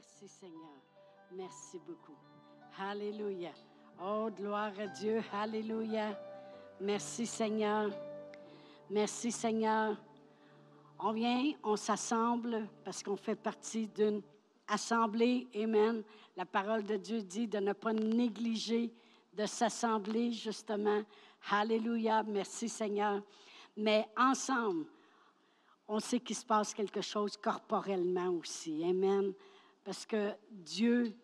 Merci Seigneur. Merci beaucoup. Alléluia. Oh, gloire à Dieu. Alléluia. Merci Seigneur. Merci Seigneur. On vient, on s'assemble parce qu'on fait partie d'une assemblée. Amen. La parole de Dieu dit de ne pas négliger de s'assembler justement. Alléluia. Merci Seigneur. Mais ensemble, on sait qu'il se passe quelque chose corporellement aussi. Amen. Parce que Dieu,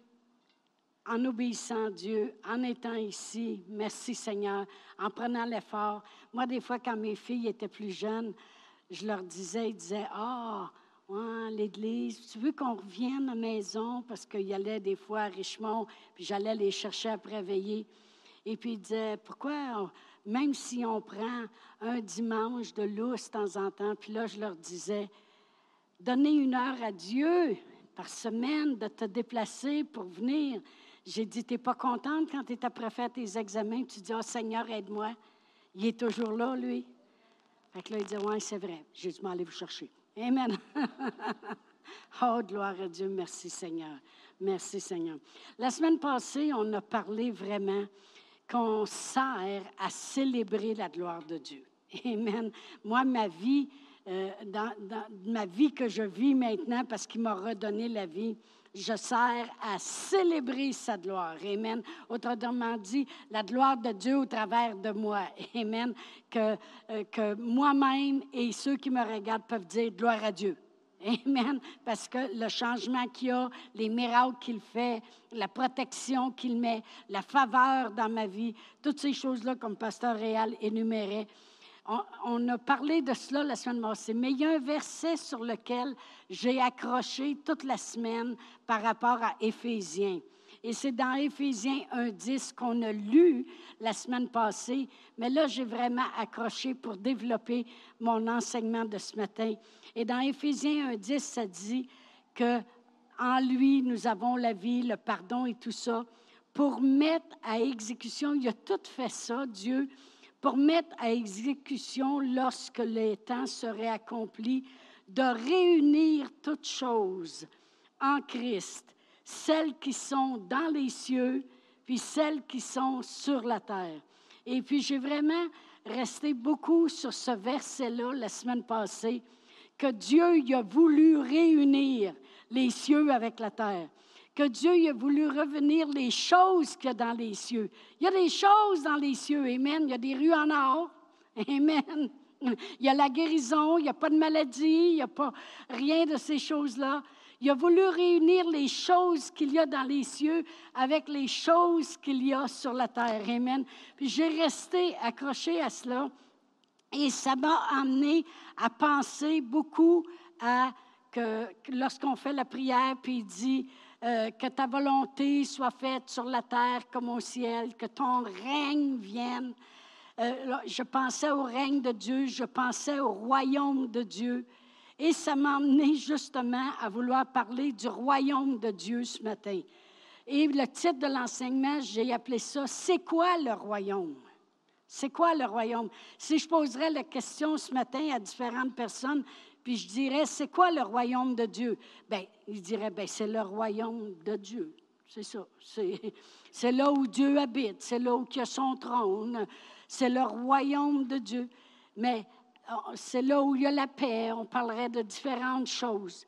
en obéissant à Dieu, en étant ici, merci Seigneur, en prenant l'effort. Moi, des fois, quand mes filles étaient plus jeunes, je leur disais, ils disaient, ah, l'église, tu veux qu'on revienne à la maison? Parce qu'il y allait des fois à Richemont, puis j'allais les chercher après veiller. Et puis ils disaient, pourquoi, même si on prend un dimanche de lousse de temps en temps, puis là, je leur disais, donnez une heure à Dieu par semaine de te déplacer pour venir. J'ai dit, tu n'es pas contente quand tu es après tes examens, tu dis, oh Seigneur, aide-moi. Il est toujours là, lui. Fait que là, il dit, oui, c'est vrai. J'ai dû m'aller vous chercher. Amen. oh, gloire à Dieu. Merci, Seigneur. Merci, Seigneur. La semaine passée, on a parlé vraiment qu'on sert à célébrer la gloire de Dieu. Amen. Moi, ma vie, euh, dans, ma vie que je vis maintenant, parce qu'il m'a redonné la vie, je sers à célébrer sa gloire. Amen. Autrement dit, la gloire de Dieu au travers de moi. Amen. Que, euh, que moi-même et ceux qui me regardent peuvent dire gloire à Dieu. Amen. Parce que le changement qu'il a, les miracles qu'il fait, la protection qu'il met, la faveur dans ma vie, toutes ces choses-là, comme Pasteur Réal énumérait, on, a parlé de cela la semaine passée, mais il y a un verset sur lequel j'ai accroché toute la semaine par rapport à Éphésiens. Et c'est dans Éphésiens 1.10 qu'on a lu la semaine passée, mais là, j'ai vraiment accroché pour développer mon enseignement de ce matin. Et dans Éphésiens 1.10, ça dit que en lui, nous avons la vie, le pardon et tout ça. Pour mettre à exécution, il a tout fait ça, Dieu, pour mettre à exécution lorsque les temps seraient accomplis, de réunir toutes choses en Christ, celles qui sont dans les cieux, puis celles qui sont sur la terre. Et puis j'ai vraiment resté beaucoup sur ce verset-là la semaine passée, que Dieu a voulu réunir les cieux avec la terre que Dieu a voulu revenir les choses qu'il y a dans les cieux. Il y a des choses dans les cieux, Amen. Il y a des rues en or, Amen. Il y a la guérison, il n'y a pas de maladie, il n'y a pas rien de ces choses-là. Il a voulu réunir les choses qu'il y a dans les cieux avec les choses qu'il y a sur la terre. Amen. Puis j'ai resté accroché à cela et ça m'a amené à penser beaucoup à que lorsqu'on fait la prière, puis il dit, euh, que ta volonté soit faite sur la terre comme au ciel, que ton règne vienne. Euh, je pensais au règne de Dieu, je pensais au royaume de Dieu. Et ça m'a amené justement à vouloir parler du royaume de Dieu ce matin. Et le titre de l'enseignement, j'ai appelé ça C'est quoi le royaume? C'est quoi le royaume? Si je poserais la question ce matin à différentes personnes, puis je dirais, c'est quoi le royaume de Dieu? Bien, il dirait, bien, c'est le royaume de Dieu. C'est ça. C'est là où Dieu habite, c'est là où il y a son trône, c'est le royaume de Dieu. Mais oh, c'est là où il y a la paix. On parlerait de différentes choses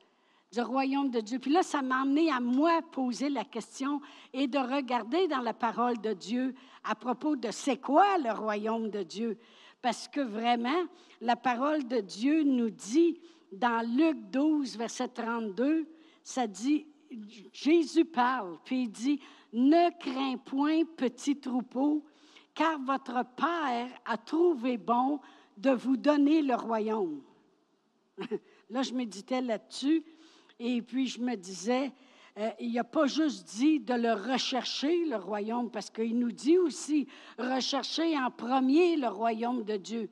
du royaume de Dieu. Puis là, ça m'a amené à moi poser la question et de regarder dans la parole de Dieu à propos de c'est quoi le royaume de Dieu. Parce que vraiment, la parole de Dieu nous dit dans Luc 12, verset 32, ça dit, Jésus parle, puis il dit, ne crains point, petit troupeau, car votre Père a trouvé bon de vous donner le royaume. Là, je méditais là-dessus, et puis je me disais, euh, il n'a pas juste dit de le rechercher, le royaume, parce qu'il nous dit aussi, rechercher en premier le royaume de Dieu.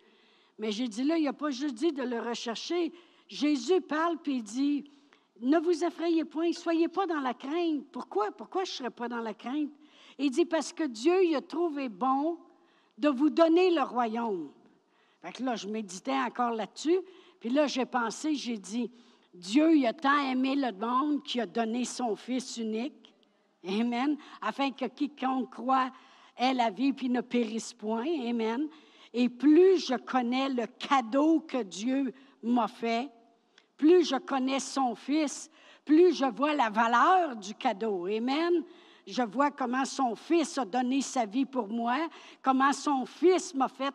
Mais j'ai dit là, il n'a pas juste dit de le rechercher. Jésus parle, puis dit, ne vous effrayez point, soyez pas dans la crainte. Pourquoi? Pourquoi je ne serais pas dans la crainte? Il dit, parce que Dieu il a trouvé bon de vous donner le royaume. Fait que là, je méditais encore là-dessus, puis là, j'ai pensé, j'ai dit, Dieu a tant aimé le monde qu'il a donné son Fils unique. Amen. Afin que quiconque croit ait la vie puis ne périsse point. Amen. Et plus je connais le cadeau que Dieu m'a fait, plus je connais son Fils, plus je vois la valeur du cadeau. Amen. Je vois comment son Fils a donné sa vie pour moi, comment son Fils m'a fait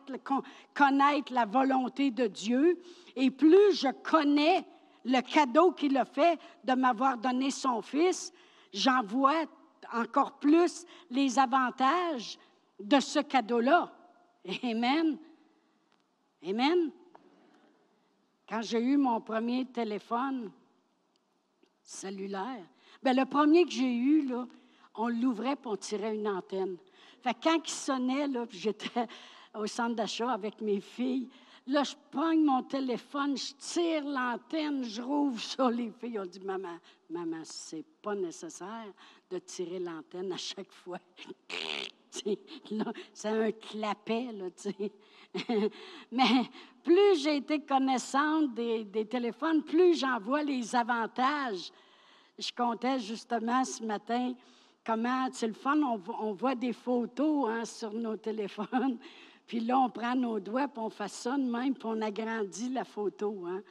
connaître la volonté de Dieu. Et plus je connais le cadeau qu'il a fait de m'avoir donné son Fils, j'en vois encore plus les avantages de ce cadeau-là. Amen. Amen. Quand j'ai eu mon premier téléphone cellulaire, bien, le premier que j'ai eu, on l'ouvrait pour on tirait une antenne. Fait quand il sonnait, j'étais au centre d'achat avec mes filles, Là, je prends mon téléphone, je tire l'antenne, je rouvre sur les filles. ont dit Maman, maman, c'est pas nécessaire de tirer l'antenne à chaque fois. c'est un clapet, là, tu. Mais plus j'ai été connaissante des, téléphones, plus j'en vois les avantages. Je comptais justement ce matin comment, c'est le fun, on, on, voit des photos hein, sur nos téléphones. Puis là, on prend nos doigts, puis on façonne même, puis on agrandit la photo. Hein.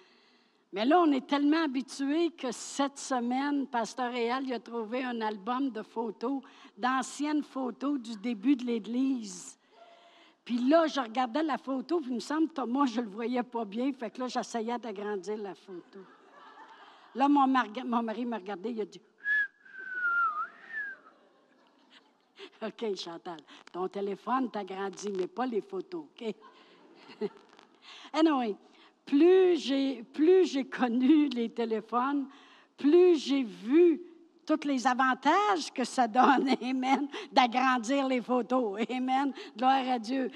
Mais là, on est tellement habitué que cette semaine, Pasteur Réal il a trouvé un album de photos, d'anciennes photos du début de l'Église. Puis là, je regardais la photo, puis il me semble, Thomas, je ne le voyais pas bien. Fait que là, j'essayais d'agrandir la photo. Là, mon, mon mari m'a regardé, il a dit OK, Chantal, ton téléphone t'a grandi, mais pas les photos, OK? anyway, plus j'ai, plus j'ai connu les téléphones, plus j'ai vu tous les avantages que ça donne, Amen, d'agrandir les photos, Amen, gloire à Dieu.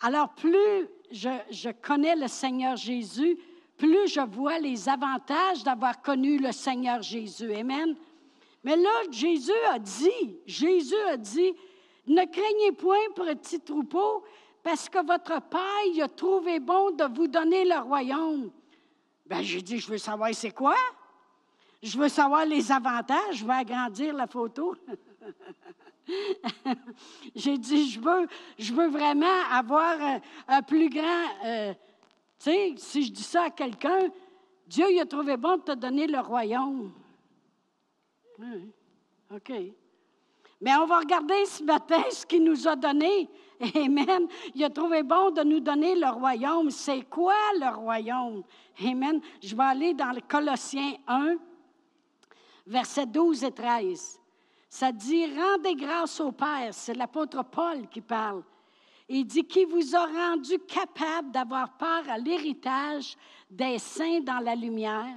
Alors, plus je, je connais le Seigneur Jésus, plus je vois les avantages d'avoir connu le Seigneur Jésus, Amen. Mais là, Jésus a dit, Jésus a dit, ne craignez point, petit troupeau, parce que votre Père a trouvé bon de vous donner le royaume. Ben, j'ai dit, je veux savoir c'est quoi? Je veux savoir les avantages. Je veux agrandir la photo. j'ai dit, je veux, je veux vraiment avoir un, plus grand. Euh, tu sais, si je dis ça à quelqu'un, Dieu a trouvé bon de te donner le royaume. Oui, OK. Mais on va regarder ce matin ce qu'il nous a donné. Amen. Il a trouvé bon de nous donner le royaume. C'est quoi le royaume? Amen. Je vais aller dans le Colossiens 1, versets 12 et 13. Ça dit Rendez grâce au Père. C'est l'apôtre Paul qui parle. Il dit Qui vous a rendu capable d'avoir part à l'héritage des saints dans la lumière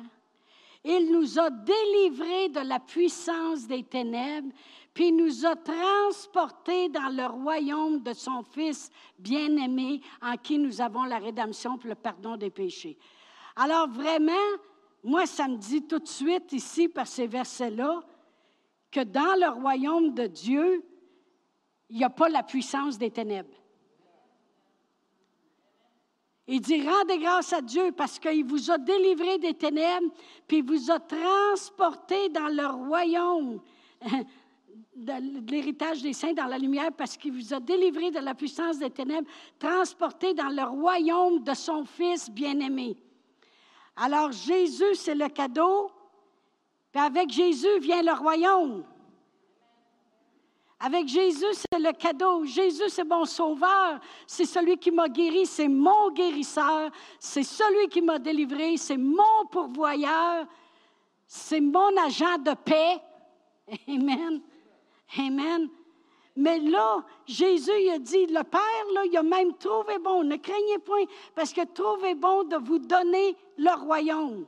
il nous a délivrés de la puissance des ténèbres, puis nous a transportés dans le royaume de son Fils bien-aimé, en qui nous avons la rédemption pour le pardon des péchés. Alors vraiment, moi, ça me dit tout de suite ici, par ces versets-là, que dans le royaume de Dieu, il n'y a pas la puissance des ténèbres. Il dit, rendez grâce à Dieu parce qu'il vous a délivré des ténèbres, puis vous a transporté dans le royaume de l'héritage des saints dans la lumière parce qu'il vous a délivré de la puissance des ténèbres, transporté dans le royaume de son Fils bien-aimé. Alors Jésus, c'est le cadeau, puis avec Jésus vient le royaume. Avec Jésus, c'est le cadeau. Jésus, c'est mon sauveur. C'est celui qui m'a guéri. C'est mon guérisseur. C'est celui qui m'a délivré. C'est mon pourvoyeur. C'est mon agent de paix. Amen. Amen. Mais là, Jésus il a dit, le Père, là, il a même trouvé bon, ne craignez point, parce que trouvé bon de vous donner le royaume.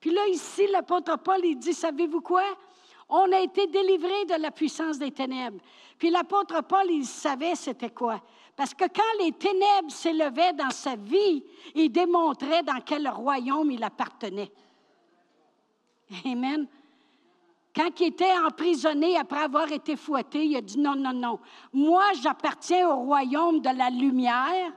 Puis là, ici, l'apôtre Paul, il dit, savez-vous quoi? On a été délivré de la puissance des ténèbres. Puis l'apôtre Paul, il savait c'était quoi. Parce que quand les ténèbres s'élevaient dans sa vie, il démontrait dans quel royaume il appartenait. Amen. Quand il était emprisonné après avoir été fouetté, il a dit non, non, non. Moi, j'appartiens au royaume de la lumière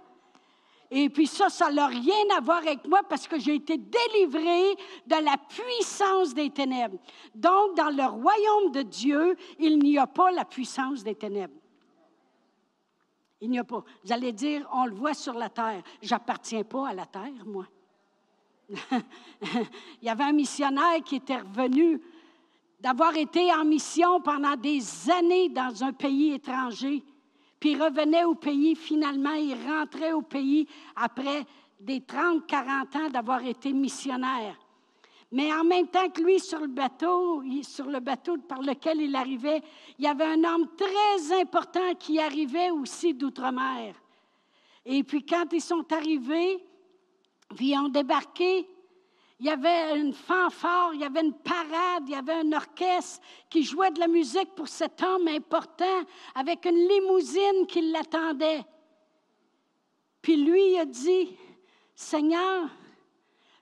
Et puis ça, ça n'a rien à voir avec moi parce que j'ai été délivré de la puissance des ténèbres. Donc, dans le royaume de Dieu, il n'y a pas la puissance des ténèbres. Il n'y a pas. Vous allez dire, on le voit sur la terre. J'appartiens pas à la terre, moi. il y avait un missionnaire qui était revenu d'avoir été en mission pendant des années dans un pays étranger. Puis il revenait au pays, finalement, il rentrait au pays après des 30, 40 ans d'avoir été missionnaire. Mais en même temps que lui, sur le bateau, sur le bateau par lequel il arrivait, il y avait un homme très important qui arrivait aussi d'outre-mer. Et puis quand ils sont arrivés, puis ils ont débarqué, il y avait une fanfare, il y avait une parade, il y avait un orchestre qui jouait de la musique pour cet homme important avec une limousine qui l'attendait. Puis lui a dit, Seigneur,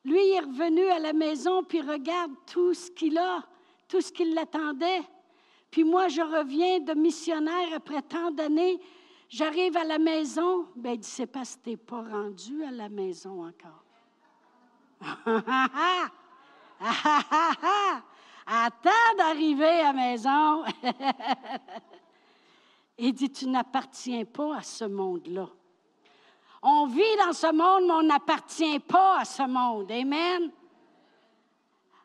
lui est revenu à la maison, puis regarde tout ce qu'il a, tout ce qui l'attendait. Puis moi, je reviens de missionnaire après tant d'années. J'arrive à la maison. Bien, il dit, c'est parce que tu n'es pas rendu à la maison encore. Attends d'arriver à maison. il dit, tu n'appartiens pas à ce monde-là. On vit dans ce monde, mais on n'appartient pas à ce monde. Amen.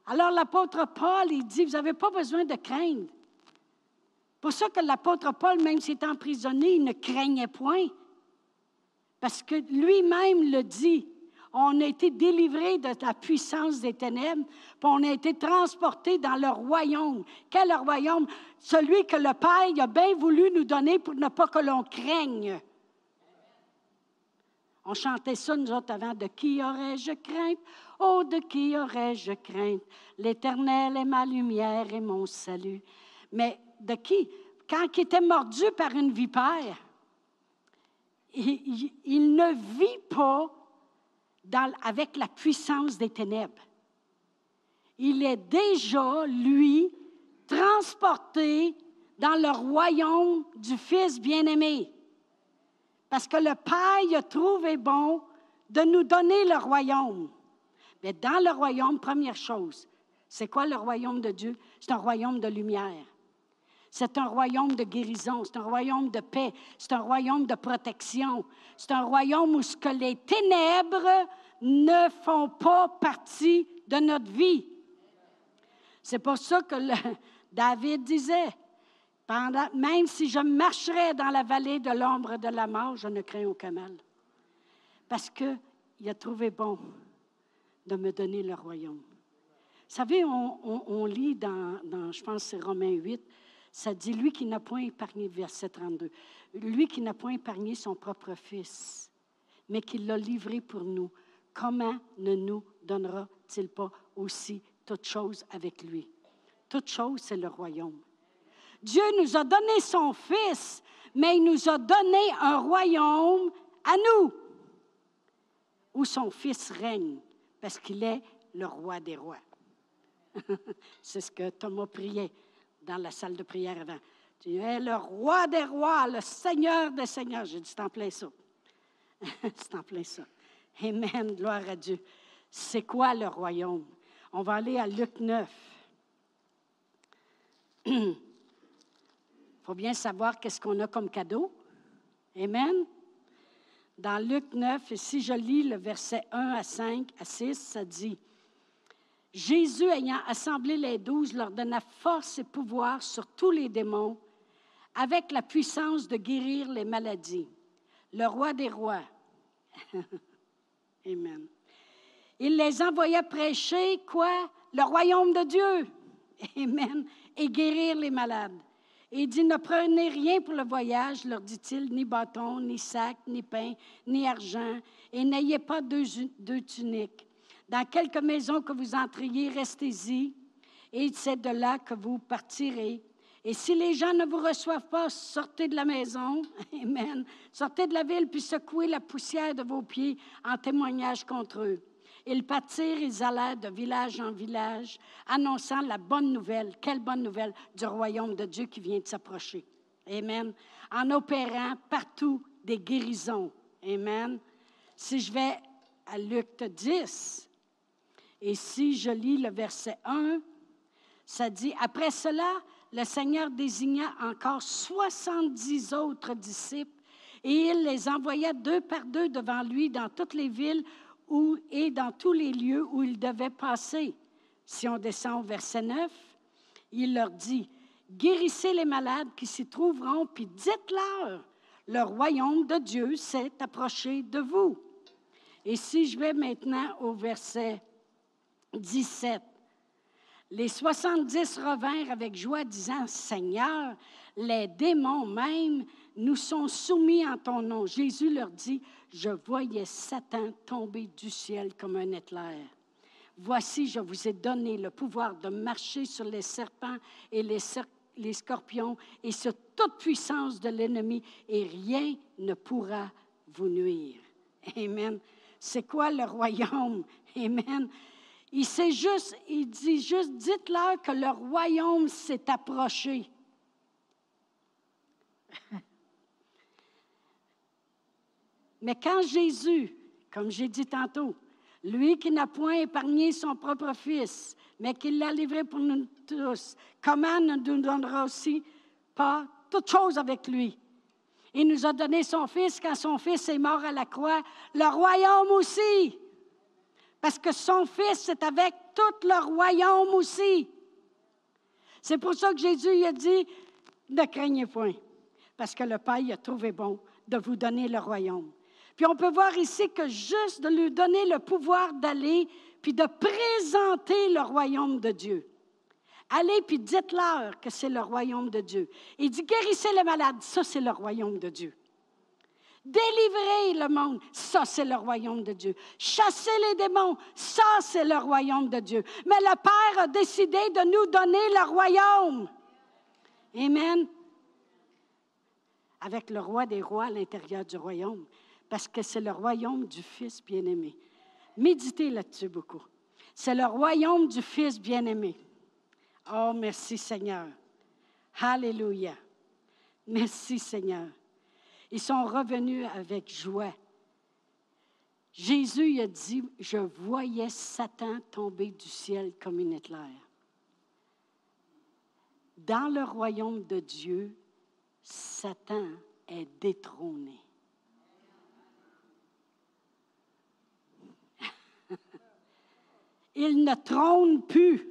Alors l'apôtre Paul, il dit, vous n'avez pas besoin de craindre. Pour ça que l'apôtre Paul, même s'il emprisonné, il ne craignait point. Parce que lui-même le dit, on a été délivré de la puissance des ténèbres, puis on a été transporté dans le royaume. Quel royaume? Celui que le Père a bien voulu nous donner pour ne pas que l'on craigne. On chantait ça, nous autres, avant. De qui aurais-je crainte? Oh, de qui aurais-je crainte? L'Éternel est ma lumière et mon salut. Mais de qui? Quand il était mordu par une vipère, il, ne vit pas avec la puissance des ténèbres. Il est déjà, lui, transporté dans le royaume du Fils bien-aimé. Parce que le Père a trouvé bon de nous donner le royaume. Mais dans le royaume, première chose, c'est quoi le royaume de Dieu? C'est un royaume de lumière. C'est un royaume de guérison, c'est un royaume de paix, c'est un royaume de protection. C'est un royaume où ce que les ténèbres ne font pas partie de notre vie. C'est pour ça que David disait, même si je marcherais dans la vallée de l'ombre de la mort, je ne crains aucun mal. Parce qu'il a trouvé bon de me donner le royaume. Vous savez, on, lit dans, dans, je pense c'est Romains 8, ça dit, lui qui n'a point épargné, verset 32, lui qui n'a point épargné son propre fils, mais qui l'a livré pour nous, comment ne nous donnera-t-il pas aussi toute chose avec lui? Toute chose, c'est le royaume. Dieu nous a donné son Fils, mais il nous a donné un royaume à nous, où son Fils règne, parce qu'il est le roi des rois. C'est ce que Thomas priait dans la salle de prière avant. Tu es le roi des rois, le Seigneur des seigneurs. J'ai dit, c'est en plein ça. c'est en plein ça. Amen, gloire à Dieu. C'est quoi le royaume? On va aller à Luc 9. faut bien savoir qu'est-ce qu'on a comme cadeau. Amen. Dans Luc 9, et si je lis le verset 1 à 5 à 6, ça dit Jésus, ayant assemblé les douze, leur donna force et pouvoir sur tous les démons, avec la puissance de guérir les maladies. Le roi des rois. Amen. Il les envoya prêcher quoi? Le royaume de Dieu. Amen. Et guérir les malades. Et il dit, ne prenez rien pour le voyage, leur dit-il, ni bâton, ni sac, ni pain, ni argent, et n'ayez pas deux, deux, tuniques. Dans quelque maison que vous entriez, restez-y, et c'est de là que vous partirez. Et si les gens ne vous reçoivent pas, sortez de la maison, Amen, sortez de la ville, puis secouez la poussière de vos pieds en témoignage contre eux. Ils partirent, ils allèrent de village en village, annonçant la bonne nouvelle. Quelle bonne nouvelle du royaume de Dieu qui vient de s'approcher. Amen. En opérant partout des guérisons. Amen. Si je vais à Luc 10, et si je lis le verset 1, ça dit, après cela, le Seigneur désigna encore 70 autres disciples et il les envoya deux par deux devant lui dans toutes les villes où, et dans tous les lieux où il devait passer. Si on descend au verset 9, il leur dit, guérissez les malades qui s'y trouveront, puis dites-leur, le royaume de Dieu s'est approché de vous. Et si je vais maintenant au verset 17, les 70 revinrent avec joie, disant, Seigneur, les démons même nous sont soumis en ton nom. Jésus leur dit, je voyais Satan tomber du ciel comme un éclair. Voici, je vous ai donné le pouvoir de marcher sur les serpents et les, les scorpions et sur toute puissance de l'ennemi, et rien ne pourra vous nuire. Amen. C'est quoi le royaume? Amen. Il juste, il dit juste, dites-leur que le royaume s'est approché. Mais quand Jésus, comme j'ai dit tantôt, lui qui n'a point épargné son propre Fils, mais qui l'a livré pour nous tous, comment ne nous donnera aussi pas toute chose avec lui? Il nous a donné son Fils quand son Fils est mort à la croix, le royaume aussi. Parce que son Fils est avec tout le royaume aussi. C'est pour ça que Jésus a dit, ne craignez point, parce que le Père a trouvé bon de vous donner le royaume. Puis on peut voir ici que juste de lui donner le pouvoir d'aller, puis de présenter le royaume de Dieu. Allez, puis dites-leur que c'est le royaume de Dieu. Il dit, guérissez les malades, ça c'est le royaume de Dieu. Délivrez le monde, ça c'est le royaume de Dieu. Chassez les démons, ça c'est le royaume de Dieu. Mais le Père a décidé de nous donner le royaume. Amen. Avec le roi des rois à l'intérieur du royaume parce que c'est le royaume du Fils bien-aimé. Méditez là-dessus beaucoup. C'est le royaume du Fils bien-aimé. Oh, merci Seigneur. Alléluia. Merci Seigneur. Ils sont revenus avec joie. Jésus a dit, je voyais Satan tomber du ciel comme une éclair. Dans le royaume de Dieu, Satan est détrôné. il ne trône plus.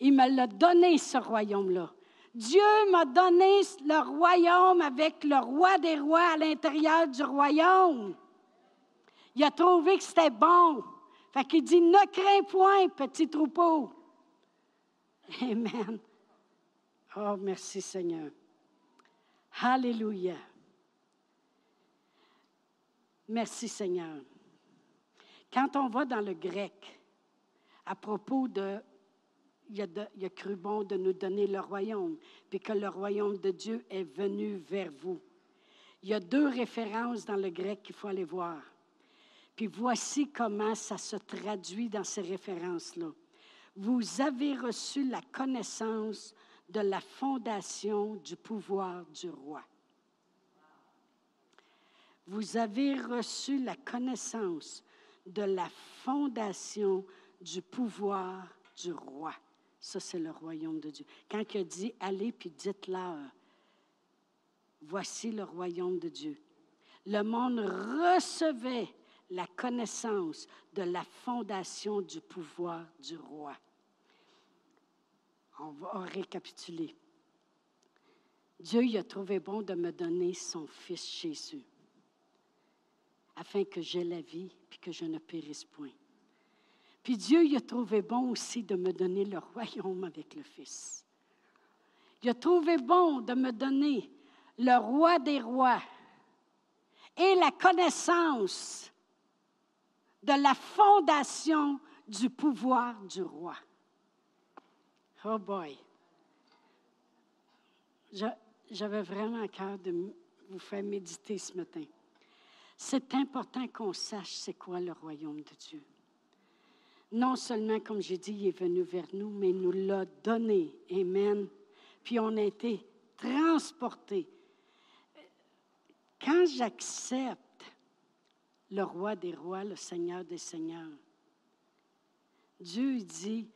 Il me l'a donné, ce royaume-là. Dieu m'a donné le royaume avec le roi des rois à l'intérieur du royaume. Il a trouvé que c'était bon. Fait qu'il dit, ne crains point, petit troupeau. Amen. Oh, merci Seigneur. Alléluia. Merci Seigneur. Quand on va dans le grec, à propos de il a, cru bon de nous donner le royaume, puis que le royaume de Dieu est venu vers vous. Il y a deux références dans le grec qu'il faut aller voir. Puis voici comment ça se traduit dans ces références-là. Vous avez reçu la connaissance de la fondation du pouvoir du roi. Vous avez reçu la connaissance de la fondation du pouvoir du roi. Ça, c'est le royaume de Dieu. Quand il a dit, allez puis dites-leur, voici le royaume de Dieu. Le monde recevait la connaissance de la fondation du pouvoir du roi. On va récapituler. Dieu a trouvé bon de me donner son Fils Jésus afin que j'aie la vie puis que je ne périsse point. Puis Dieu, il a trouvé bon aussi de me donner le royaume avec le Fils. Il a trouvé bon de me donner le roi des rois et la connaissance de la fondation du pouvoir du roi. Oh boy. J'avais vraiment cœur de vous faire méditer ce matin. C'est important qu'on sache c'est quoi le royaume de Dieu. Non seulement, comme j'ai dit, il est venu vers nous, mais il nous l'a donné. Amen. Puis on a été transportés. Quand j'accepte le roi des rois, le Seigneur des seigneurs. Dieu dit,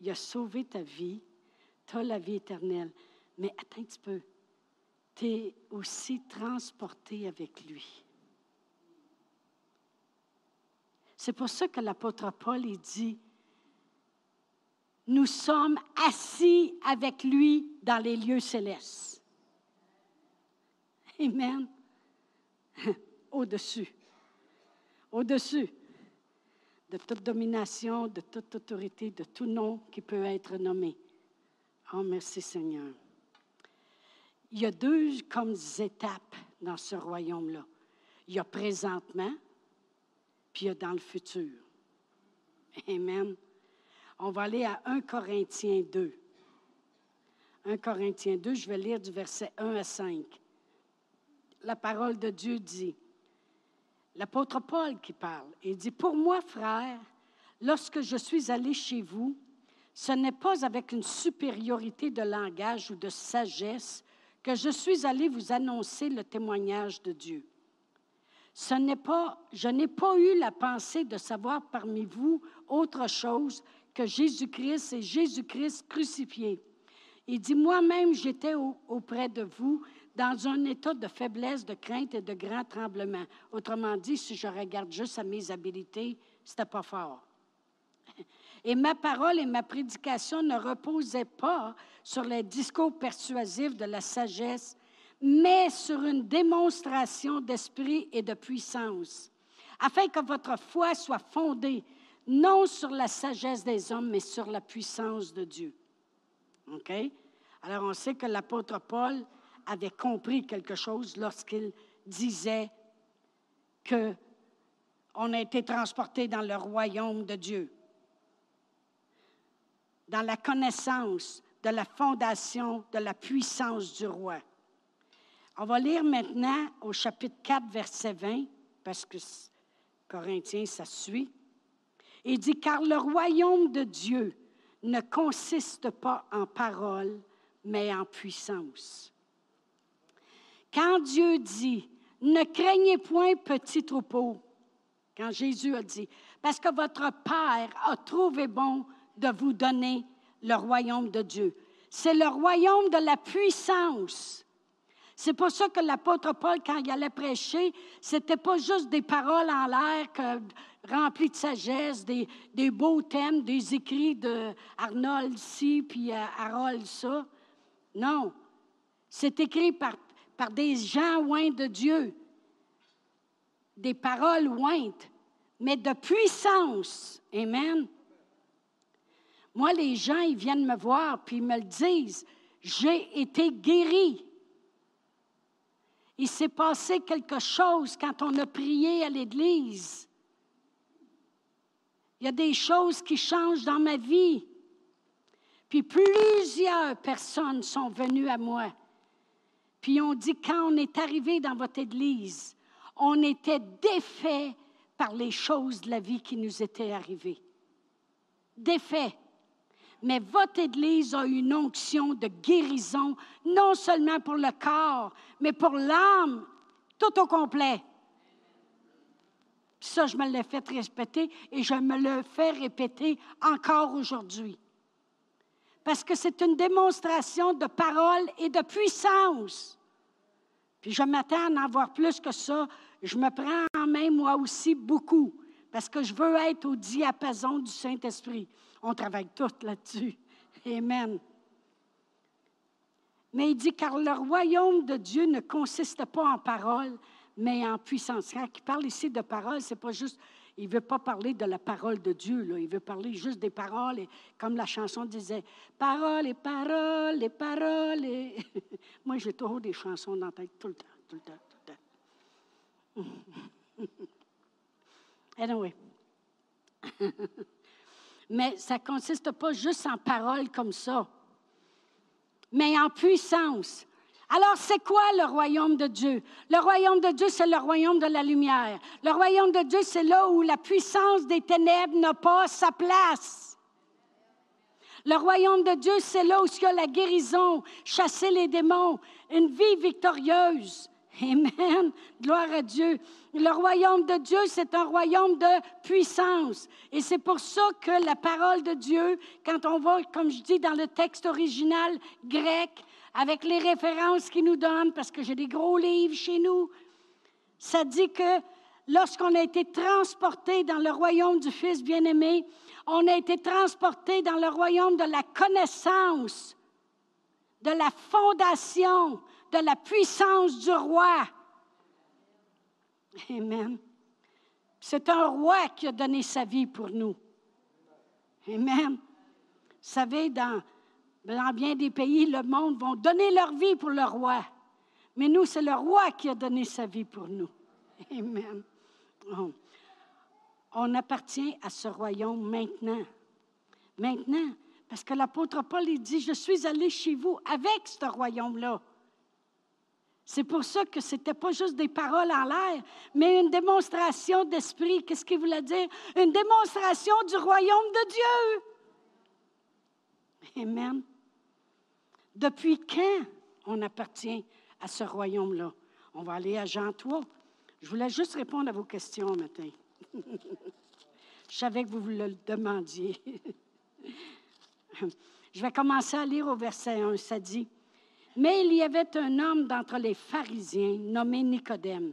il a sauvé ta vie, tu as la vie éternelle, mais attends un petit peu, tu es aussi transporté avec lui. C'est pour ça que l'apôtre Paul il dit, nous sommes assis avec lui dans les lieux célestes. Amen. Au-dessus. Au-dessus de toute domination, de toute autorité, de tout nom qui peut être nommé. Oh, merci Seigneur. Il y a deux comme étapes dans ce royaume-là. Il y a présentement, dans le futur. Amen. On va aller à 1 Corinthiens 2. 1 Corinthiens 2, je vais lire du verset 1 à 5. La parole de Dieu dit, l'apôtre Paul qui parle, il dit, Pour moi, frère, lorsque je suis allé chez vous, ce n'est pas avec une supériorité de langage ou de sagesse que je suis allé vous annoncer le témoignage de Dieu. Ce n'est pas, je n'ai pas eu la pensée de savoir parmi vous autre chose que Jésus-Christ et Jésus-Christ crucifié. Il dit, moi-même, j'étais auprès de vous dans un état de faiblesse, de crainte et de grand tremblement. Autrement dit, si je regarde juste à mes habilités, c'était pas fort. Et ma parole et ma prédication ne reposaient pas sur les discours persuasifs de la sagesse, mais sur une démonstration d'esprit et de puissance, afin que votre foi soit fondée non sur la sagesse des hommes, mais sur la puissance de Dieu. OK? Alors, on sait que l'apôtre Paul avait compris quelque chose lorsqu'il disait que on a été transporté dans le royaume de Dieu, dans la connaissance de la fondation de la puissance du roi. On va lire maintenant au chapitre 4, verset 20, parce que Corinthiens, ça suit. Il dit, car le royaume de Dieu ne consiste pas en paroles, mais en puissance. Quand Dieu dit, ne craignez point petit troupeau, quand Jésus a dit, parce que votre Père a trouvé bon de vous donner le royaume de Dieu. C'est le royaume de la puissance. C'est pour ça que l'apôtre Paul, quand il allait prêcher, c'était pas juste des paroles en l'air que rempli de sagesse, des, des, beaux thèmes, des écrits de Arnold ci, puis euh, Harold ça. Non, c'est écrit par, par des gens oints de Dieu, des paroles ointes, mais de puissance. Amen. Moi, les gens, ils viennent me voir, puis ils me le disent, j'ai été guéri. Il s'est passé quelque chose quand on a prié à l'Église. Il y a des choses qui changent dans ma vie. Puis plusieurs personnes sont venues à moi. Puis on dit, quand on est arrivé dans votre Église, on était défait par les choses de la vie qui nous étaient arrivées. Défait. Mais votre Église a une onction de guérison, non seulement pour le corps, mais pour l'âme, tout au complet. Ça, je me l'ai fait répéter et je me le fais répéter encore aujourd'hui. Parce que c'est une démonstration de parole et de puissance. Puis je m'attends à en avoir plus que ça. Je me prends en main, moi aussi, beaucoup. Parce que je veux être au diapason du Saint-Esprit. On travaille tout là-dessus. Amen. Mais il dit, car le royaume de Dieu ne consiste pas en paroles, mais en puissance. Quand il parle ici de parole, c'est pas juste, il ne veut pas parler de la parole de Dieu, il veut parler juste des paroles, et, comme la chanson disait, paroles et paroles et paroles. Moi, j'ai toujours des chansons dans la tête, tout le temps, tout le temps, tout le temps. anyway. mais ça ne consiste pas juste en paroles comme ça, mais en puissance. Alors, c'est quoi le royaume de Dieu? Le royaume de Dieu, c'est le royaume de la lumière. Le royaume de Dieu, c'est là où la puissance des ténèbres n'a pas sa place. Le royaume de Dieu, c'est là où il y a la guérison, chasser les démons, une vie victorieuse. Amen. Gloire à Dieu. Le royaume de Dieu, c'est un royaume de puissance. Et c'est pour ça que la parole de Dieu, quand on va, comme je dis dans le texte original grec, avec les références qu'il nous donne, parce que j'ai des gros livres chez nous, ça dit que lorsqu'on a été transporté dans le royaume du Fils bien-aimé, on a été transporté dans le royaume de la connaissance, de la fondation, de la puissance du roi. Amen. C'est un roi qui a donné sa vie pour nous. Amen. Vous savez, dans, bien des pays, le monde vont donner leur vie pour le roi. Mais nous, c'est le roi qui a donné sa vie pour nous. Amen. Oh. On appartient à ce royaume maintenant. Maintenant. Parce que l'apôtre Paul, il dit, je suis allé chez vous avec ce royaume-là. C'est pour ça que ce n'était pas juste des paroles en l'air, mais une démonstration d'esprit. Qu'est-ce qu'il voulait dire? Une démonstration du royaume de Dieu. Amen. Depuis quand on appartient à ce royaume-là? On va aller à Jean 3. Je voulais juste répondre à vos questions matin. Je savais que vous vous le demandiez. Je vais commencer à lire au verset 1. Ça dit mais il y avait un homme d'entre les pharisiens nommé Nicodème,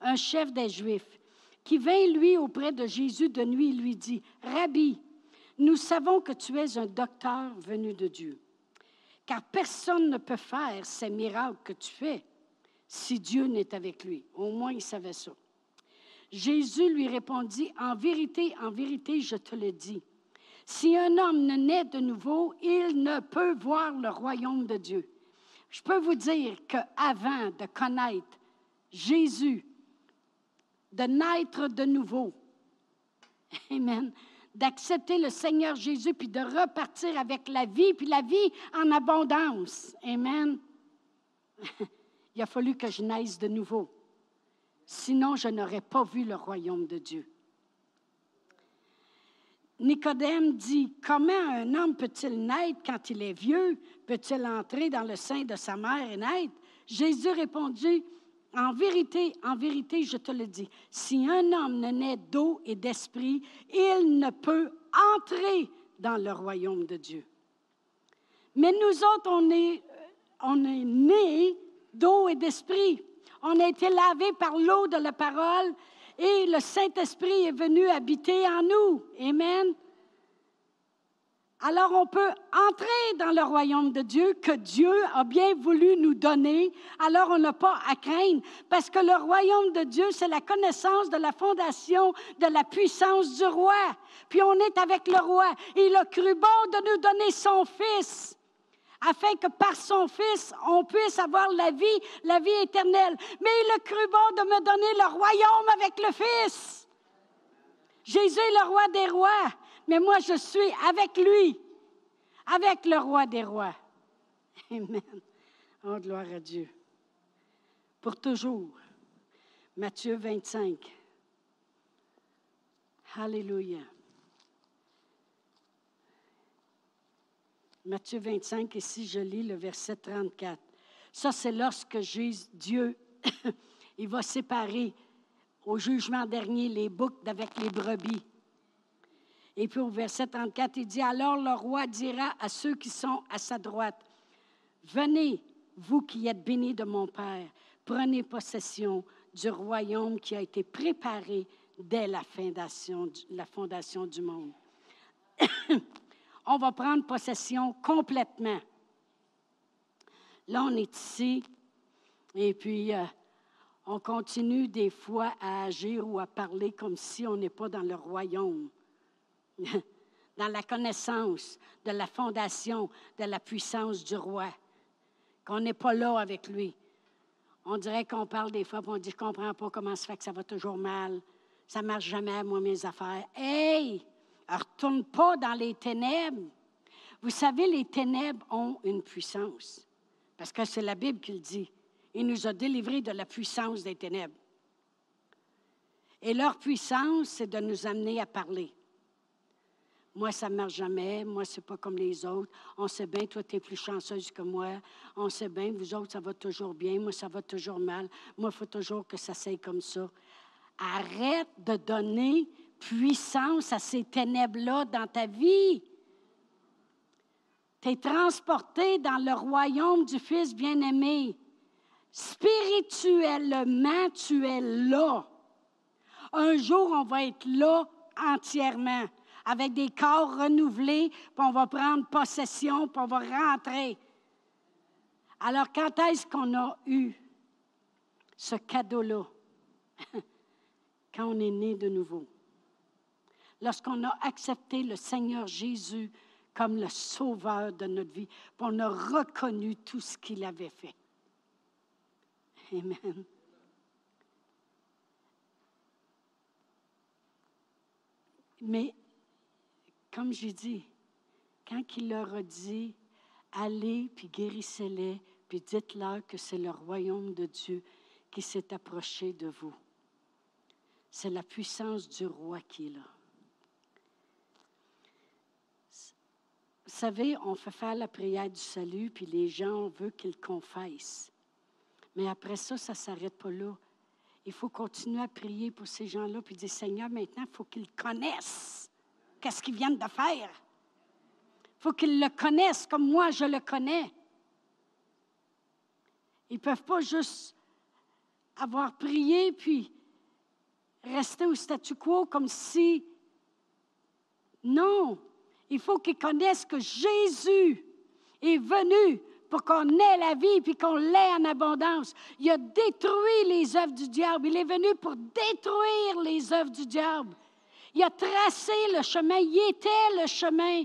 un chef des Juifs, qui vint lui auprès de Jésus de nuit et lui dit, Rabbi, nous savons que tu es un docteur venu de Dieu, car personne ne peut faire ces miracles que tu fais si Dieu n'est avec lui. Au moins, il savait ça. Jésus lui répondit, En vérité, en vérité, je te le dis, si un homme ne naît de nouveau, il ne peut voir le royaume de Dieu. Je peux vous dire qu'avant de connaître Jésus, de naître de nouveau, Amen, d'accepter le Seigneur Jésus, puis de repartir avec la vie, puis la vie en abondance. Amen. Il a fallu que je naisse de nouveau. Sinon, je n'aurais pas vu le royaume de Dieu. Nicodème dit, comment un homme peut-il naître quand il est vieux? Peut-il entrer dans le sein de sa mère et naître? Jésus répondit, en vérité, en vérité, je te le dis, si un homme ne naît d'eau et d'esprit, il ne peut entrer dans le royaume de Dieu. Mais nous autres, on est, on est nés d'eau et d'esprit. On a été lavés par l'eau de la parole et le Saint-Esprit est venu habiter en nous. Amen. Alors on peut entrer dans le royaume de Dieu que Dieu a bien voulu nous donner. Alors on n'a pas à craindre parce que le royaume de Dieu, c'est la connaissance de la fondation de la puissance du roi. Puis on est avec le roi. Il a cru bon de nous donner son Fils afin que par son Fils, on puisse avoir la vie, la vie éternelle. Mais il a cru bon de me donner le royaume avec le Fils. Jésus est le roi des rois, mais moi je suis avec lui, avec le roi des rois. Amen. Oh, gloire à Dieu. Pour toujours. Matthieu 25. Alléluia. Matthieu 25, ici je lis le verset 34. Ça, c'est lorsque Dieu, il va séparer au jugement dernier les boucs avec les brebis. Et puis au verset 34, il dit, alors le roi dira à ceux qui sont à sa droite, venez, vous qui êtes bénis de mon Père, prenez possession du royaume qui a été préparé dès la fondation du monde. on va prendre possession complètement. Là, on est ici, et puis euh, on continue des fois à agir ou à parler comme si on n'est pas dans le royaume, dans la connaissance de la fondation, de la puissance du roi, qu'on n'est pas là avec lui. On dirait qu'on parle des fois, puis on dit, je ne comprends pas comment ça fait que ça va toujours mal. Ça ne marche jamais, moi, mes affaires. Hey! Retourne pas dans les ténèbres. Vous savez, les ténèbres ont une puissance, parce que c'est la Bible qui le dit. Il nous a délivrés de la puissance des ténèbres. Et leur puissance, c'est de nous amener à parler. Moi, ça ne marche jamais. Moi, c'est pas comme les autres. On sait bien, toi, tu es plus chanceuse que moi. On sait bien, vous autres, ça va toujours bien. Moi, ça va toujours mal. Moi, il faut toujours que ça s'aille comme ça. Arrête de donner puissance à ces ténèbres-là dans ta vie. Tu es transporté dans le royaume du Fils bien-aimé. Spirituellement, tu es là. Un jour, on va être là entièrement, avec des corps renouvelés, puis on va prendre possession, puis on va rentrer. Alors, quand est-ce qu'on a eu ce cadeau-là? quand on est né de nouveau. Lorsqu'on a accepté le Seigneur Jésus comme le sauveur de notre vie, on a reconnu tout ce qu'il avait fait. Amen. Mais, comme j'ai dit, quand il leur a dit, allez puis guérissez-les, puis dites-leur que c'est le royaume de Dieu qui s'est approché de vous. C'est la puissance du roi qui est là. Vous savez, on fait faire la prière du salut, puis les gens, veulent qu'ils confessent. Mais après ça, ça ne s'arrête pas là. Il faut continuer à prier pour ces gens-là, puis dire, Seigneur, maintenant, il faut qu'ils connaissent qu'est-ce qu'ils viennent de faire. Il faut qu'ils le connaissent comme moi, je le connais. Ils ne peuvent pas juste avoir prié, puis rester au statu quo comme si... Non, il faut qu'ils connaissent que Jésus est venu pour qu'on ait la vie puis qu'on l'ait en abondance. Il a détruit les œuvres du diable. Il est venu pour détruire les œuvres du diable. Il a tracé le chemin. Il était le chemin.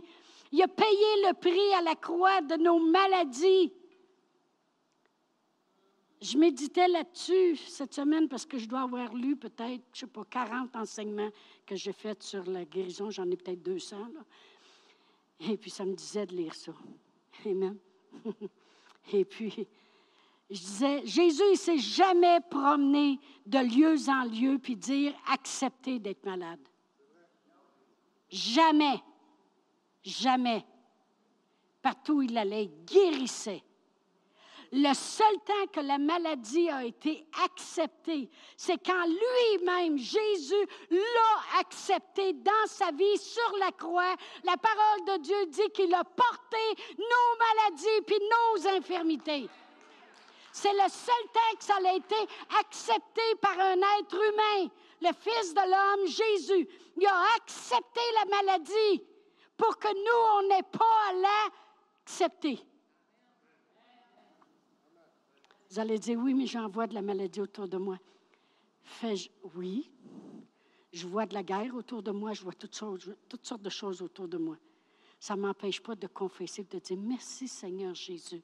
Il a payé le prix à la croix de nos maladies. Je méditais là-dessus cette semaine parce que je dois avoir lu peut-être, je ne sais pas, 40 enseignements que j'ai faits sur la guérison. J'en ai peut-être 200. Là. Et puis, ça me disait de lire ça. Amen. Et puis, je disais, Jésus, il ne s'est jamais promené de lieu en lieu puis dire accepter d'être malade. Jamais. Jamais. Partout où il allait, il guérissait. Le seul temps que la maladie a été acceptée, c'est quand lui-même, Jésus, l'a accepté dans sa vie sur la croix. La parole de Dieu dit qu'il a porté nos maladies puis nos infirmités. C'est le seul temps que ça a été accepté par un être humain, le Fils de l'homme, Jésus. Il a accepté la maladie pour que nous, on n'ait pas à l'accepter. Vous allez dire, oui, mais j'en vois de la maladie autour de moi. Fais-je, oui. Je vois de la guerre autour de moi, je vois toutes sortes, toutes sortes de choses autour de moi. Ça ne m'empêche pas de confesser, de dire, merci Seigneur Jésus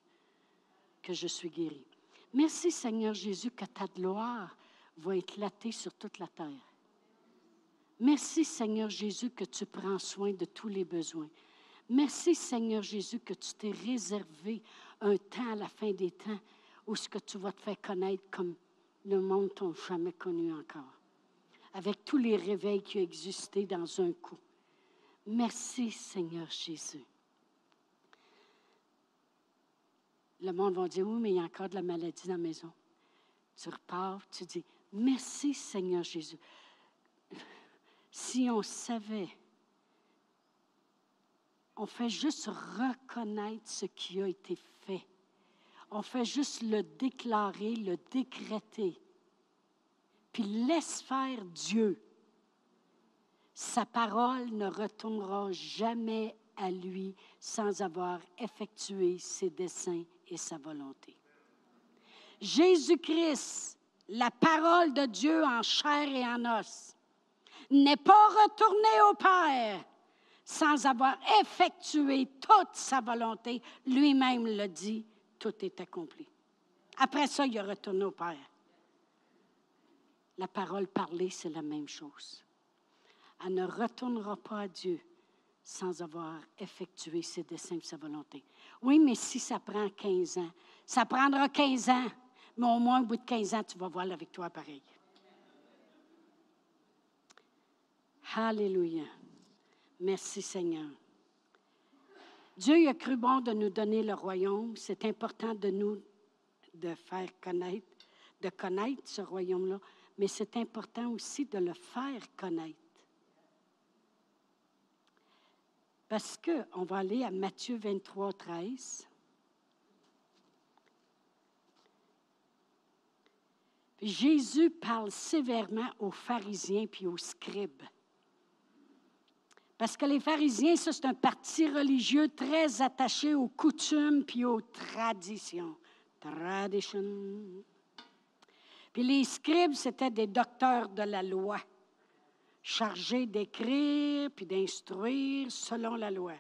que je suis guéri. Merci Seigneur Jésus que ta gloire va éclater sur toute la terre. Merci Seigneur Jésus que tu prends soin de tous les besoins. Merci Seigneur Jésus que tu t'es réservé un temps à la fin des temps ou ce que tu vas te faire connaître comme le monde t'a jamais connu encore? Avec tous les réveils qui ont existé dans un coup. Merci Seigneur Jésus. Le monde va dire, oui, mais il y a encore de la maladie dans la maison. Tu repars, tu dis, merci Seigneur Jésus. Si on savait, on fait juste reconnaître ce qui a été fait on fait juste le déclarer, le décréter. Puis laisse faire Dieu. Sa parole ne retournera jamais à lui sans avoir effectué ses desseins et sa volonté. Jésus-Christ, la parole de Dieu en chair et en os, n'est pas retourné au Père sans avoir effectué toute sa volonté. Lui-même le dit tout est accompli. Après ça, il a retourné au Père. La parole parlée, c'est la même chose. Elle ne retournera pas à Dieu sans avoir effectué ses desseins et sa volonté. Oui, mais si ça prend 15 ans, ça prendra 15 ans, mais au moins au bout de 15 ans, tu vas voir la victoire pareille. Alléluia. Merci Seigneur. Dieu a cru bon de nous donner le royaume. C'est important de nous de faire connaître, de connaître ce royaume-là, mais c'est important aussi de le faire connaître. Parce qu'on va aller à Matthieu 23, 13. Jésus parle sévèrement aux pharisiens puis aux scribes. Parce que les pharisiens, ça, c'est un parti religieux très attaché aux coutumes puis aux traditions. Tradition. Puis les scribes, c'était des docteurs de la loi, chargés d'écrire puis d'instruire selon la loi.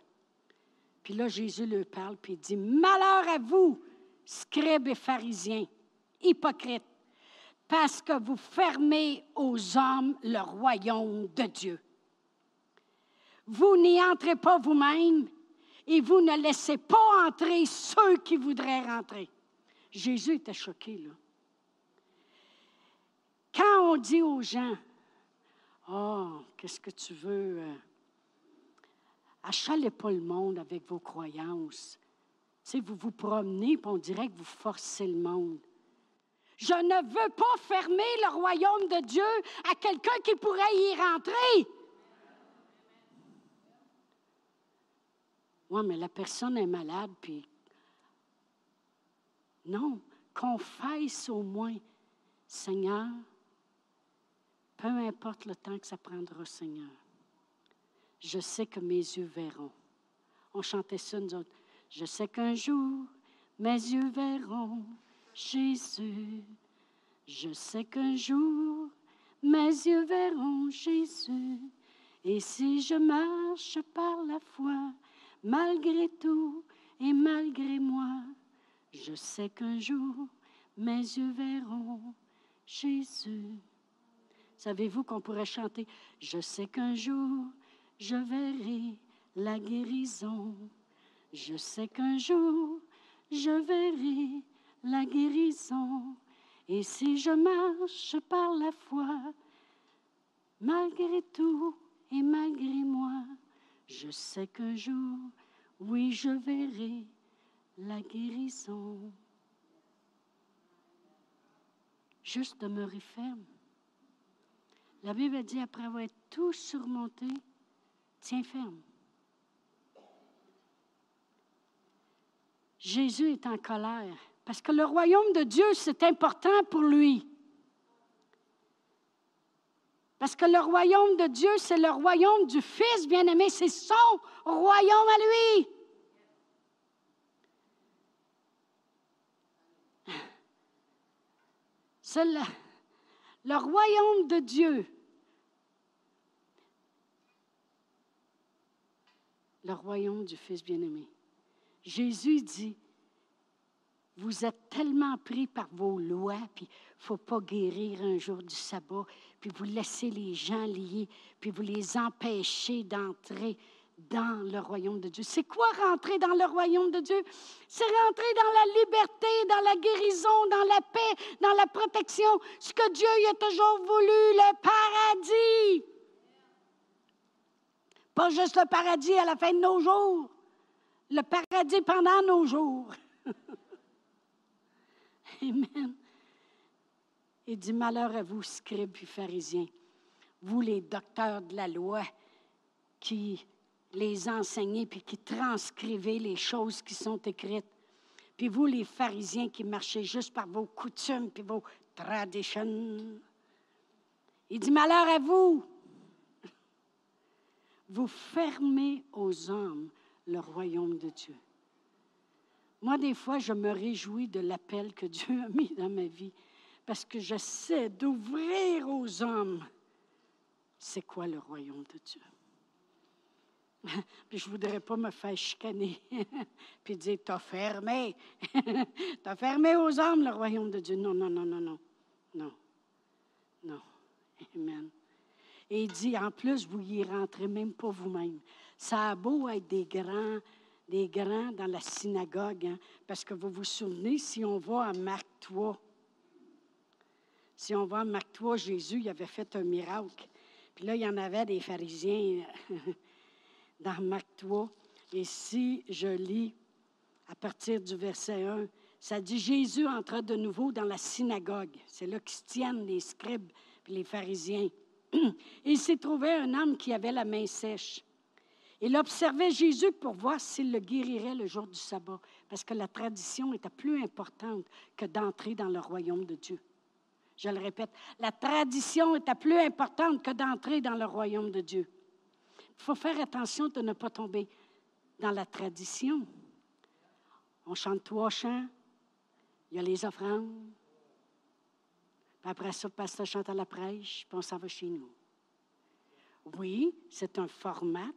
Puis là, Jésus leur parle, puis il dit, Malheur à vous, scribes et pharisiens, hypocrites, parce que vous fermez aux hommes le royaume de Dieu. Vous n'y entrez pas vous-même et vous ne laissez pas entrer ceux qui voudraient rentrer. Jésus était choqué, là. Quand on dit aux gens, Oh, qu'est-ce que tu veux? Euh, achalez pas le monde avec vos croyances. Tu vous vous promenez, puis on dirait que vous forcez le monde. Je ne veux pas fermer le royaume de Dieu à quelqu'un qui pourrait y rentrer. Oui, mais la personne est malade, puis. Non, qu'on fasse au moins, Seigneur, peu importe le temps que ça prendra, Seigneur, je sais que mes yeux verront. On chantait ça, nous autres. Je sais qu'un jour, mes yeux verront Jésus. Je sais qu'un jour, mes yeux verront Jésus. Et si je marche par la foi, malgré tout et malgré moi. Je sais qu'un jour, mes yeux verront Jésus. Savez-vous qu'on pourrait chanter Je sais qu'un jour, je verrai la guérison. Je sais qu'un jour, je verrai la guérison. Et si je marche par la foi, malgré tout et malgré moi, je sais qu'un jour, oui, je verrai la guérison. Juste demeurer ferme. La Bible dit, après avoir tout surmonté, tiens ferme. Jésus est en colère parce que le royaume de Dieu, c'est important pour lui. Parce que le royaume de Dieu, c'est le royaume du Fils bien-aimé, c'est son royaume à lui. C'est le, le royaume de Dieu. Le royaume du Fils bien-aimé. Jésus dit, vous êtes tellement pris par vos lois, puis il ne faut pas guérir un jour du sabbat, puis vous laissez les gens liés, puis vous les empêchez d'entrer dans le royaume de Dieu. C'est quoi rentrer dans le royaume de Dieu? C'est rentrer dans la liberté, dans la guérison, dans la paix, dans la protection, ce que Dieu y a toujours voulu, le paradis. Pas juste le paradis à la fin de nos jours, le paradis pendant nos jours. Amen. Il dit, malheur à vous, scribes et pharisiens, vous les docteurs de la loi qui les enseignez puis qui transcrivez les choses qui sont écrites. Puis vous, les pharisiens qui marchez juste par vos coutumes puis vos traditions. Il dit, malheur à vous. Vous fermez aux hommes le royaume de Dieu. Moi, des fois, je me réjouis de l'appel que Dieu a mis dans ma vie parce que j'essaie d'ouvrir aux hommes c'est quoi le royaume de Dieu. Puis je ne voudrais pas me faire chicaner, puis dire, t'as fermé, t'as fermé aux hommes le royaume de Dieu. Non, non, non, non, non, non, non. Amen. Et il dit, en plus, vous y rentrez même pas vous-même. Ça a beau être des grands des grands dans la synagogue, hein, parce que vous vous souvenez, si on va à Marc 3, si on à Marc 3, Jésus il avait fait un miracle. Puis là, il y en avait des pharisiens. dans Marc 3. Et si je lis à partir du verset 1, ça dit Jésus entra de nouveau dans la synagogue. C'est là qu'ils tiennent les scribes et les pharisiens. il s'y trouvait un homme qui avait la main sèche. Il observait Jésus pour voir s'il le guérirait le jour du sabbat, parce que la tradition était plus importante que d'entrer dans le royaume de Dieu. Je le répète, la tradition était plus importante que d'entrer dans le royaume de Dieu. Il faut faire attention de ne pas tomber dans la tradition. On chante trois chants, il y a les offrandes, puis après ça, le pasteur chante à la prêche, puis on s'en va chez nous. Oui, c'est un format,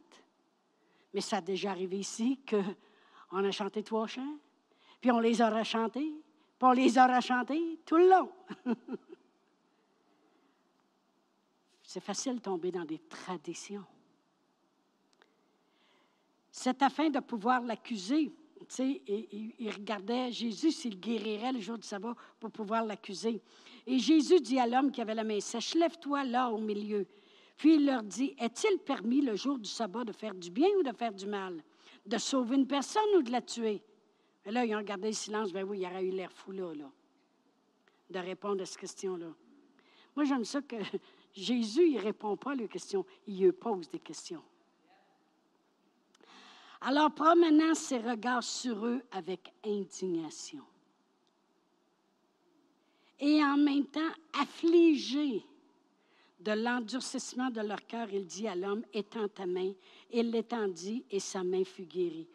mais ça a déjà arrivé ici qu'on a chanté trois chants, puis on les aura chantés, puis on les aura chantés tout le long. C'est facile de tomber dans des traditions. C'est afin de pouvoir l'accuser. Et, il regardait Jésus s'il guérirait le jour du sabbat pour pouvoir l'accuser. Et Jésus dit à l'homme qui avait la main sèche, Lève-toi là au milieu. Puis il leur dit, Est-il permis le jour du sabbat de faire du bien ou de faire du mal? De sauver une personne ou de la tuer? Et là, ils ont gardé le silence. Ben oui, il y aurait eu l'air fou là, là, de répondre à cette question-là. Moi, j'aime ça que Jésus, il ne répond pas à leurs questions, il eux pose des questions. Alors, promenant ses regards sur eux avec indignation et en même temps affligé de l'endurcissement de leur cœur, il dit à l'homme, étends ta main. Il l'étendit et sa main fut guérie.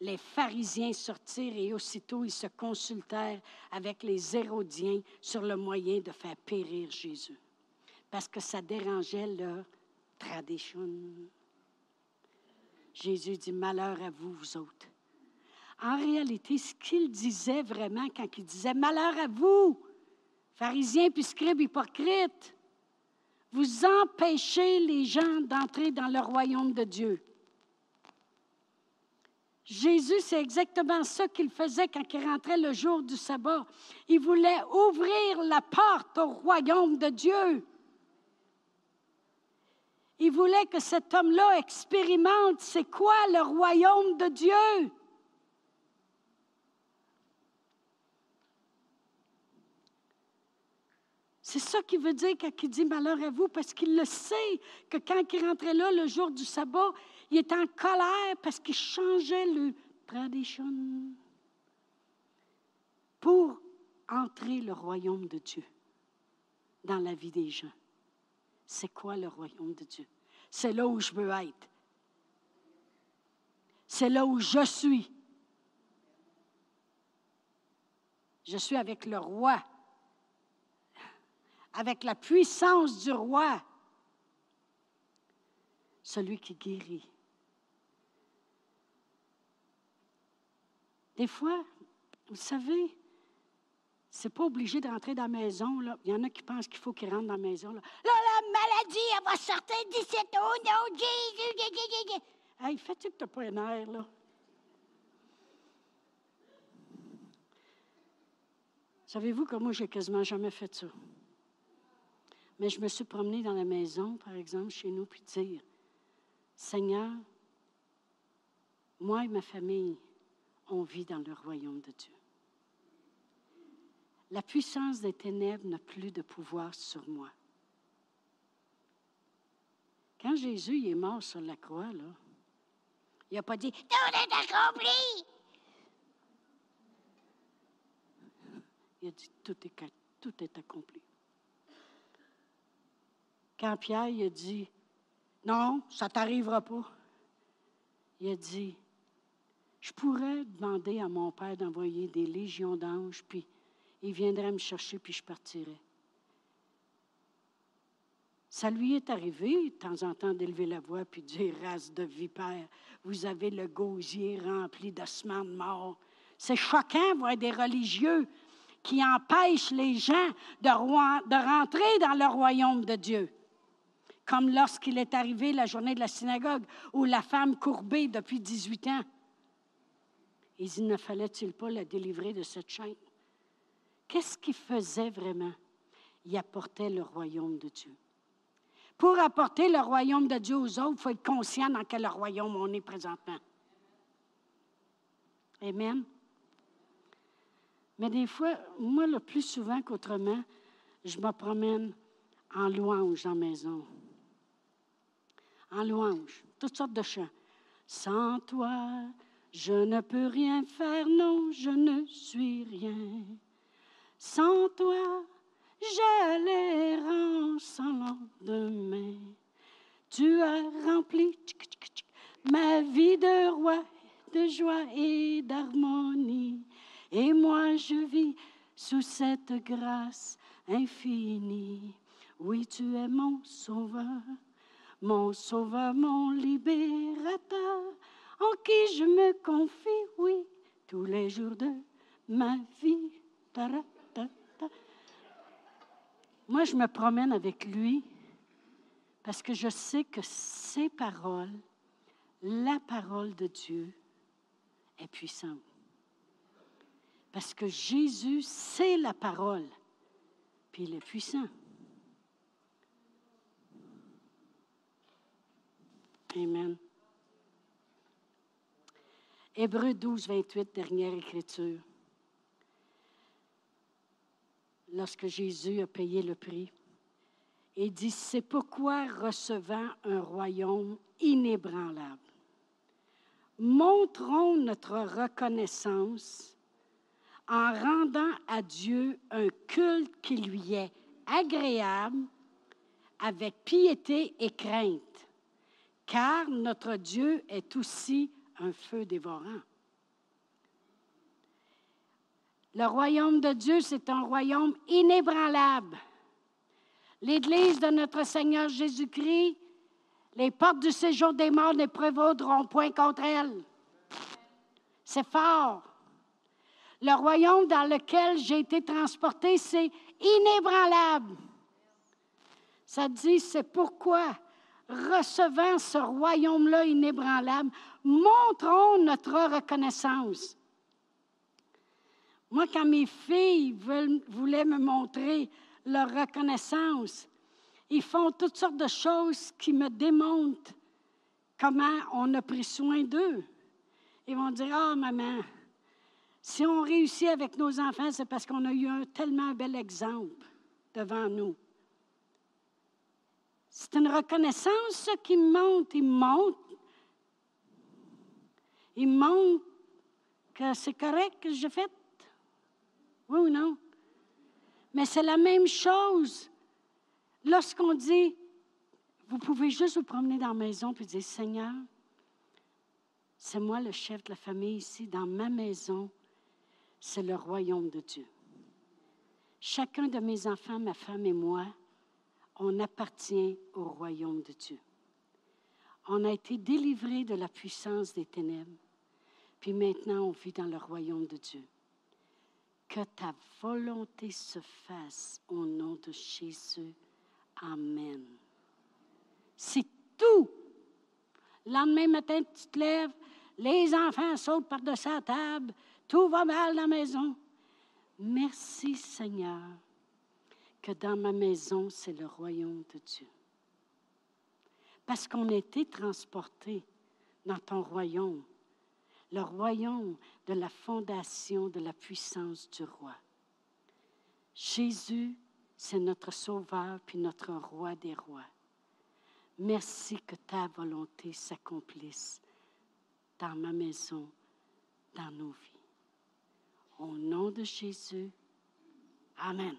Les pharisiens sortirent et aussitôt ils se consultèrent avec les Hérodiens sur le moyen de faire périr Jésus, parce que ça dérangeait leur tradition. Jésus dit, malheur à vous, vous autres. En réalité, ce qu'il disait vraiment quand il disait, malheur à vous, pharisiens puis scribes hypocrites, vous empêchez les gens d'entrer dans le royaume de Dieu. Jésus, c'est exactement ça qu'il faisait quand il rentrait le jour du sabbat. Il voulait ouvrir la porte au royaume de Dieu. Il voulait que cet homme-là expérimente c'est quoi le royaume de Dieu. C'est ça qu'il veut dire quand il dit malheur à vous, parce qu'il le sait que quand il rentrait là le jour du sabbat, il était en colère parce qu'il changeait le tradition pour entrer le royaume de Dieu dans la vie des gens. C'est quoi le royaume de Dieu? C'est là où je veux être. C'est là où je suis. Je suis avec le roi avec la puissance du roi, celui qui guérit. Des fois, vous savez, c'est pas obligé de rentrer dans la maison. Il y en a qui pensent qu'il faut qu'ils rentrent dans la maison. Là, la maladie, elle va sortir d'ici. Oh non, Jésus, Hey, fais-tu que tu pas un air, là? Savez-vous que moi, j'ai quasiment jamais fait ça? Mais je me suis promenée dans la maison, par exemple, chez nous, puis dire, Seigneur, moi et ma famille, on vit dans le royaume de Dieu. La puissance des ténèbres n'a plus de pouvoir sur moi. Quand Jésus est mort sur la croix, il n'a pas dit Tout est accompli. Il a dit Tout est, tout est accompli. Quand Pierre a dit, non, ça ne t'arrivera pas, il a dit, je pourrais demander à mon Père d'envoyer des légions d'anges, puis il viendrait me chercher, puis je partirais. Ça lui est arrivé de temps en temps d'élever la voix puis de dire race de vipère, vous avez le gosier rempli d'ossements de mort. C'est choquant voir des religieux qui empêchent les gens de, rentrer dans le royaume de Dieu comme lorsqu'il est arrivé la journée de la synagogue, où la femme courbée depuis 18 ans. Il dit, ne fallait-il pas la délivrer de cette chaîne? Qu'est-ce qu'il faisait vraiment? Il apportait le royaume de Dieu. Pour apporter le royaume de Dieu aux autres, il faut être conscient dans quel royaume on est présentement. Amen. Mais des fois, moi, le plus souvent qu'autrement, je me promène en louange en maison. En louange, toutes sortes de chants. Sans toi, je ne peux rien faire, non, je ne suis rien. Sans toi, l'errance sans lendemain. Tu as rempli ma vie de roi, de joie et d'harmonie. Et moi, je vis sous cette grâce infinie. Oui, tu es mon sauveur, mon sauveur, mon libérateur en qui je me confie, oui, tous les jours de ma vie. Moi, je me promène avec lui parce que je sais que ses paroles, la parole de Dieu, est puissante. Parce que Jésus, c'est la parole, puis il est puissant. Amen. Hébreu 12, 28, dernière écriture. Lorsque Jésus a payé le prix, il dit, c'est pourquoi recevant un royaume inébranlable, montrons notre reconnaissance en rendant à Dieu un culte qui lui est agréable avec piété et crainte, car notre Dieu est aussi un feu dévorant. Le royaume de Dieu, c'est un royaume inébranlable. L'Église de notre Seigneur Jésus-Christ, les portes du séjour des morts ne prévaudront point contre elle. C'est fort. Le royaume dans lequel j'ai été transporté, c'est inébranlable. Ça dit, c'est pourquoi, recevant ce royaume-là inébranlable, montrons notre reconnaissance. Moi, quand mes filles voulaient me montrer leur reconnaissance, ils font toutes sortes de choses qui me démontrent comment on a pris soin d'eux. Ils vont dire, ah, oh, maman, si on réussit avec nos enfants, c'est parce qu'on a eu un tellement bel exemple devant nous. C'est une reconnaissance qui monte, il monte il me montre que c'est correct que j'ai fait. Oui ou non? Mais c'est la même chose lorsqu'on dit, vous pouvez juste vous promener dans la maison et dire, Seigneur, c'est moi le chef de la famille ici, dans ma maison, c'est le royaume de Dieu. Chacun de mes enfants, ma femme et moi, on appartient au royaume de Dieu. On a été délivrés de la puissance des ténèbres. Puis maintenant, on vit dans le royaume de Dieu. Que ta volonté se fasse au nom de Jésus. Amen. C'est tout. Le lendemain matin, tu te lèves, les enfants sautent par-dessus la table, tout va mal dans la maison. Merci Seigneur que dans ma maison, c'est le royaume de Dieu parce qu'on a été transporté dans ton royaume, le royaume de la fondation de la puissance du roi. Jésus, c'est notre sauveur puis notre roi des rois. Merci que ta volonté s'accomplisse dans ma maison, dans nos vies. Au nom de Jésus, Amen.